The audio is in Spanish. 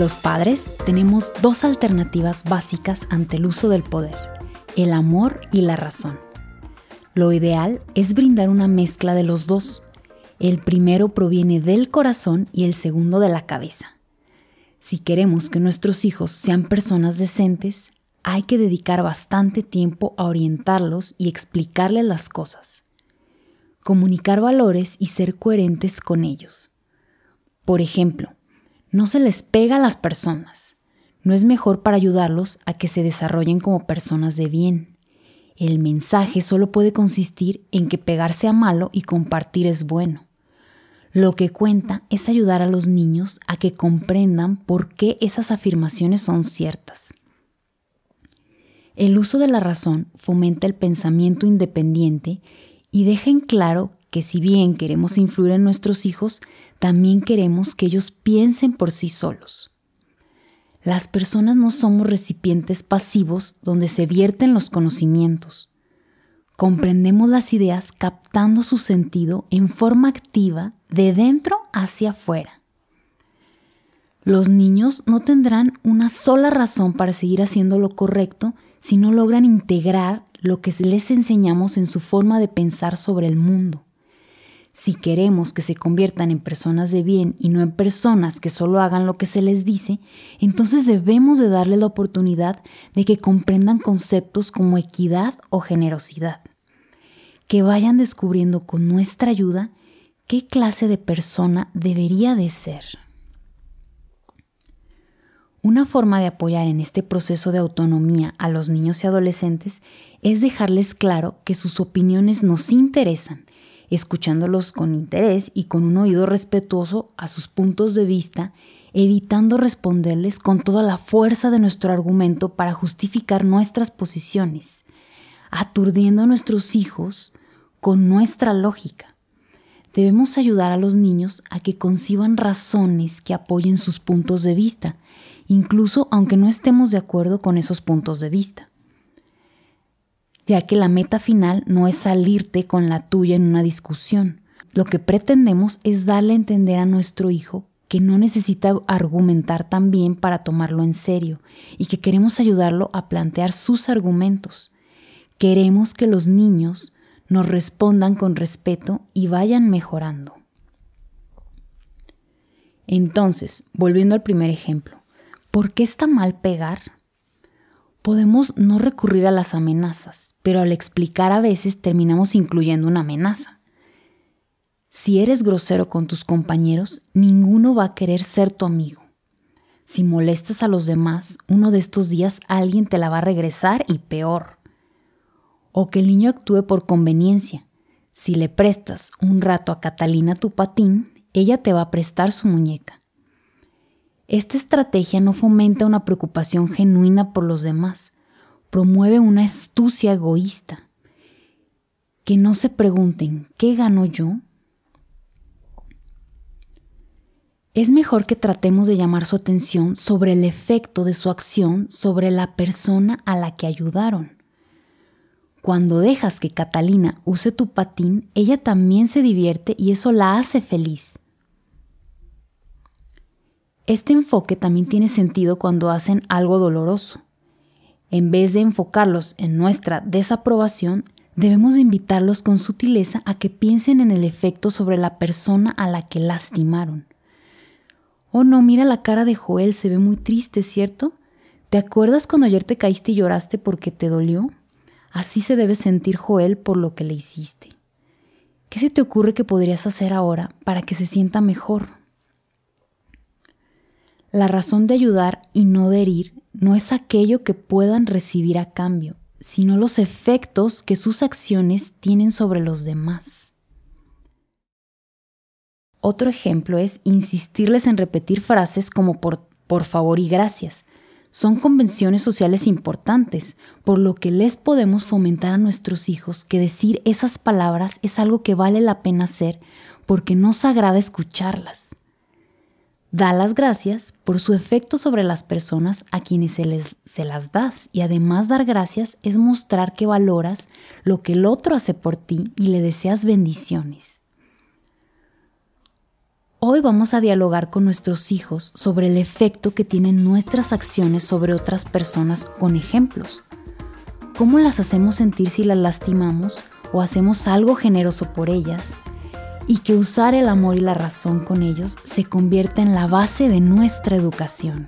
Los padres tenemos dos alternativas básicas ante el uso del poder, el amor y la razón. Lo ideal es brindar una mezcla de los dos. El primero proviene del corazón y el segundo de la cabeza. Si queremos que nuestros hijos sean personas decentes, hay que dedicar bastante tiempo a orientarlos y explicarles las cosas. Comunicar valores y ser coherentes con ellos. Por ejemplo, no se les pega a las personas. No es mejor para ayudarlos a que se desarrollen como personas de bien. El mensaje solo puede consistir en que pegar sea malo y compartir es bueno. Lo que cuenta es ayudar a los niños a que comprendan por qué esas afirmaciones son ciertas. El uso de la razón fomenta el pensamiento independiente y deja en claro que si bien queremos influir en nuestros hijos, también queremos que ellos piensen por sí solos. Las personas no somos recipientes pasivos donde se vierten los conocimientos. Comprendemos las ideas captando su sentido en forma activa de dentro hacia afuera. Los niños no tendrán una sola razón para seguir haciendo lo correcto si no logran integrar lo que les enseñamos en su forma de pensar sobre el mundo. Si queremos que se conviertan en personas de bien y no en personas que solo hagan lo que se les dice, entonces debemos de darle la oportunidad de que comprendan conceptos como equidad o generosidad. Que vayan descubriendo con nuestra ayuda qué clase de persona debería de ser. Una forma de apoyar en este proceso de autonomía a los niños y adolescentes es dejarles claro que sus opiniones nos interesan escuchándolos con interés y con un oído respetuoso a sus puntos de vista, evitando responderles con toda la fuerza de nuestro argumento para justificar nuestras posiciones, aturdiendo a nuestros hijos con nuestra lógica. Debemos ayudar a los niños a que conciban razones que apoyen sus puntos de vista, incluso aunque no estemos de acuerdo con esos puntos de vista ya que la meta final no es salirte con la tuya en una discusión. Lo que pretendemos es darle a entender a nuestro hijo que no necesita argumentar tan bien para tomarlo en serio y que queremos ayudarlo a plantear sus argumentos. Queremos que los niños nos respondan con respeto y vayan mejorando. Entonces, volviendo al primer ejemplo, ¿por qué está mal pegar? Podemos no recurrir a las amenazas, pero al explicar a veces terminamos incluyendo una amenaza. Si eres grosero con tus compañeros, ninguno va a querer ser tu amigo. Si molestas a los demás, uno de estos días alguien te la va a regresar y peor. O que el niño actúe por conveniencia. Si le prestas un rato a Catalina tu patín, ella te va a prestar su muñeca. Esta estrategia no fomenta una preocupación genuina por los demás, promueve una astucia egoísta. Que no se pregunten, ¿qué gano yo? Es mejor que tratemos de llamar su atención sobre el efecto de su acción sobre la persona a la que ayudaron. Cuando dejas que Catalina use tu patín, ella también se divierte y eso la hace feliz. Este enfoque también tiene sentido cuando hacen algo doloroso. En vez de enfocarlos en nuestra desaprobación, debemos invitarlos con sutileza a que piensen en el efecto sobre la persona a la que lastimaron. Oh no, mira la cara de Joel, se ve muy triste, ¿cierto? ¿Te acuerdas cuando ayer te caíste y lloraste porque te dolió? Así se debe sentir Joel por lo que le hiciste. ¿Qué se te ocurre que podrías hacer ahora para que se sienta mejor? La razón de ayudar y no de herir no es aquello que puedan recibir a cambio, sino los efectos que sus acciones tienen sobre los demás. Otro ejemplo es insistirles en repetir frases como por, por favor y gracias. Son convenciones sociales importantes, por lo que les podemos fomentar a nuestros hijos que decir esas palabras es algo que vale la pena hacer porque nos agrada escucharlas. Da las gracias por su efecto sobre las personas a quienes se, les, se las das y además dar gracias es mostrar que valoras lo que el otro hace por ti y le deseas bendiciones. Hoy vamos a dialogar con nuestros hijos sobre el efecto que tienen nuestras acciones sobre otras personas con ejemplos. ¿Cómo las hacemos sentir si las lastimamos o hacemos algo generoso por ellas? Y que usar el amor y la razón con ellos se convierta en la base de nuestra educación.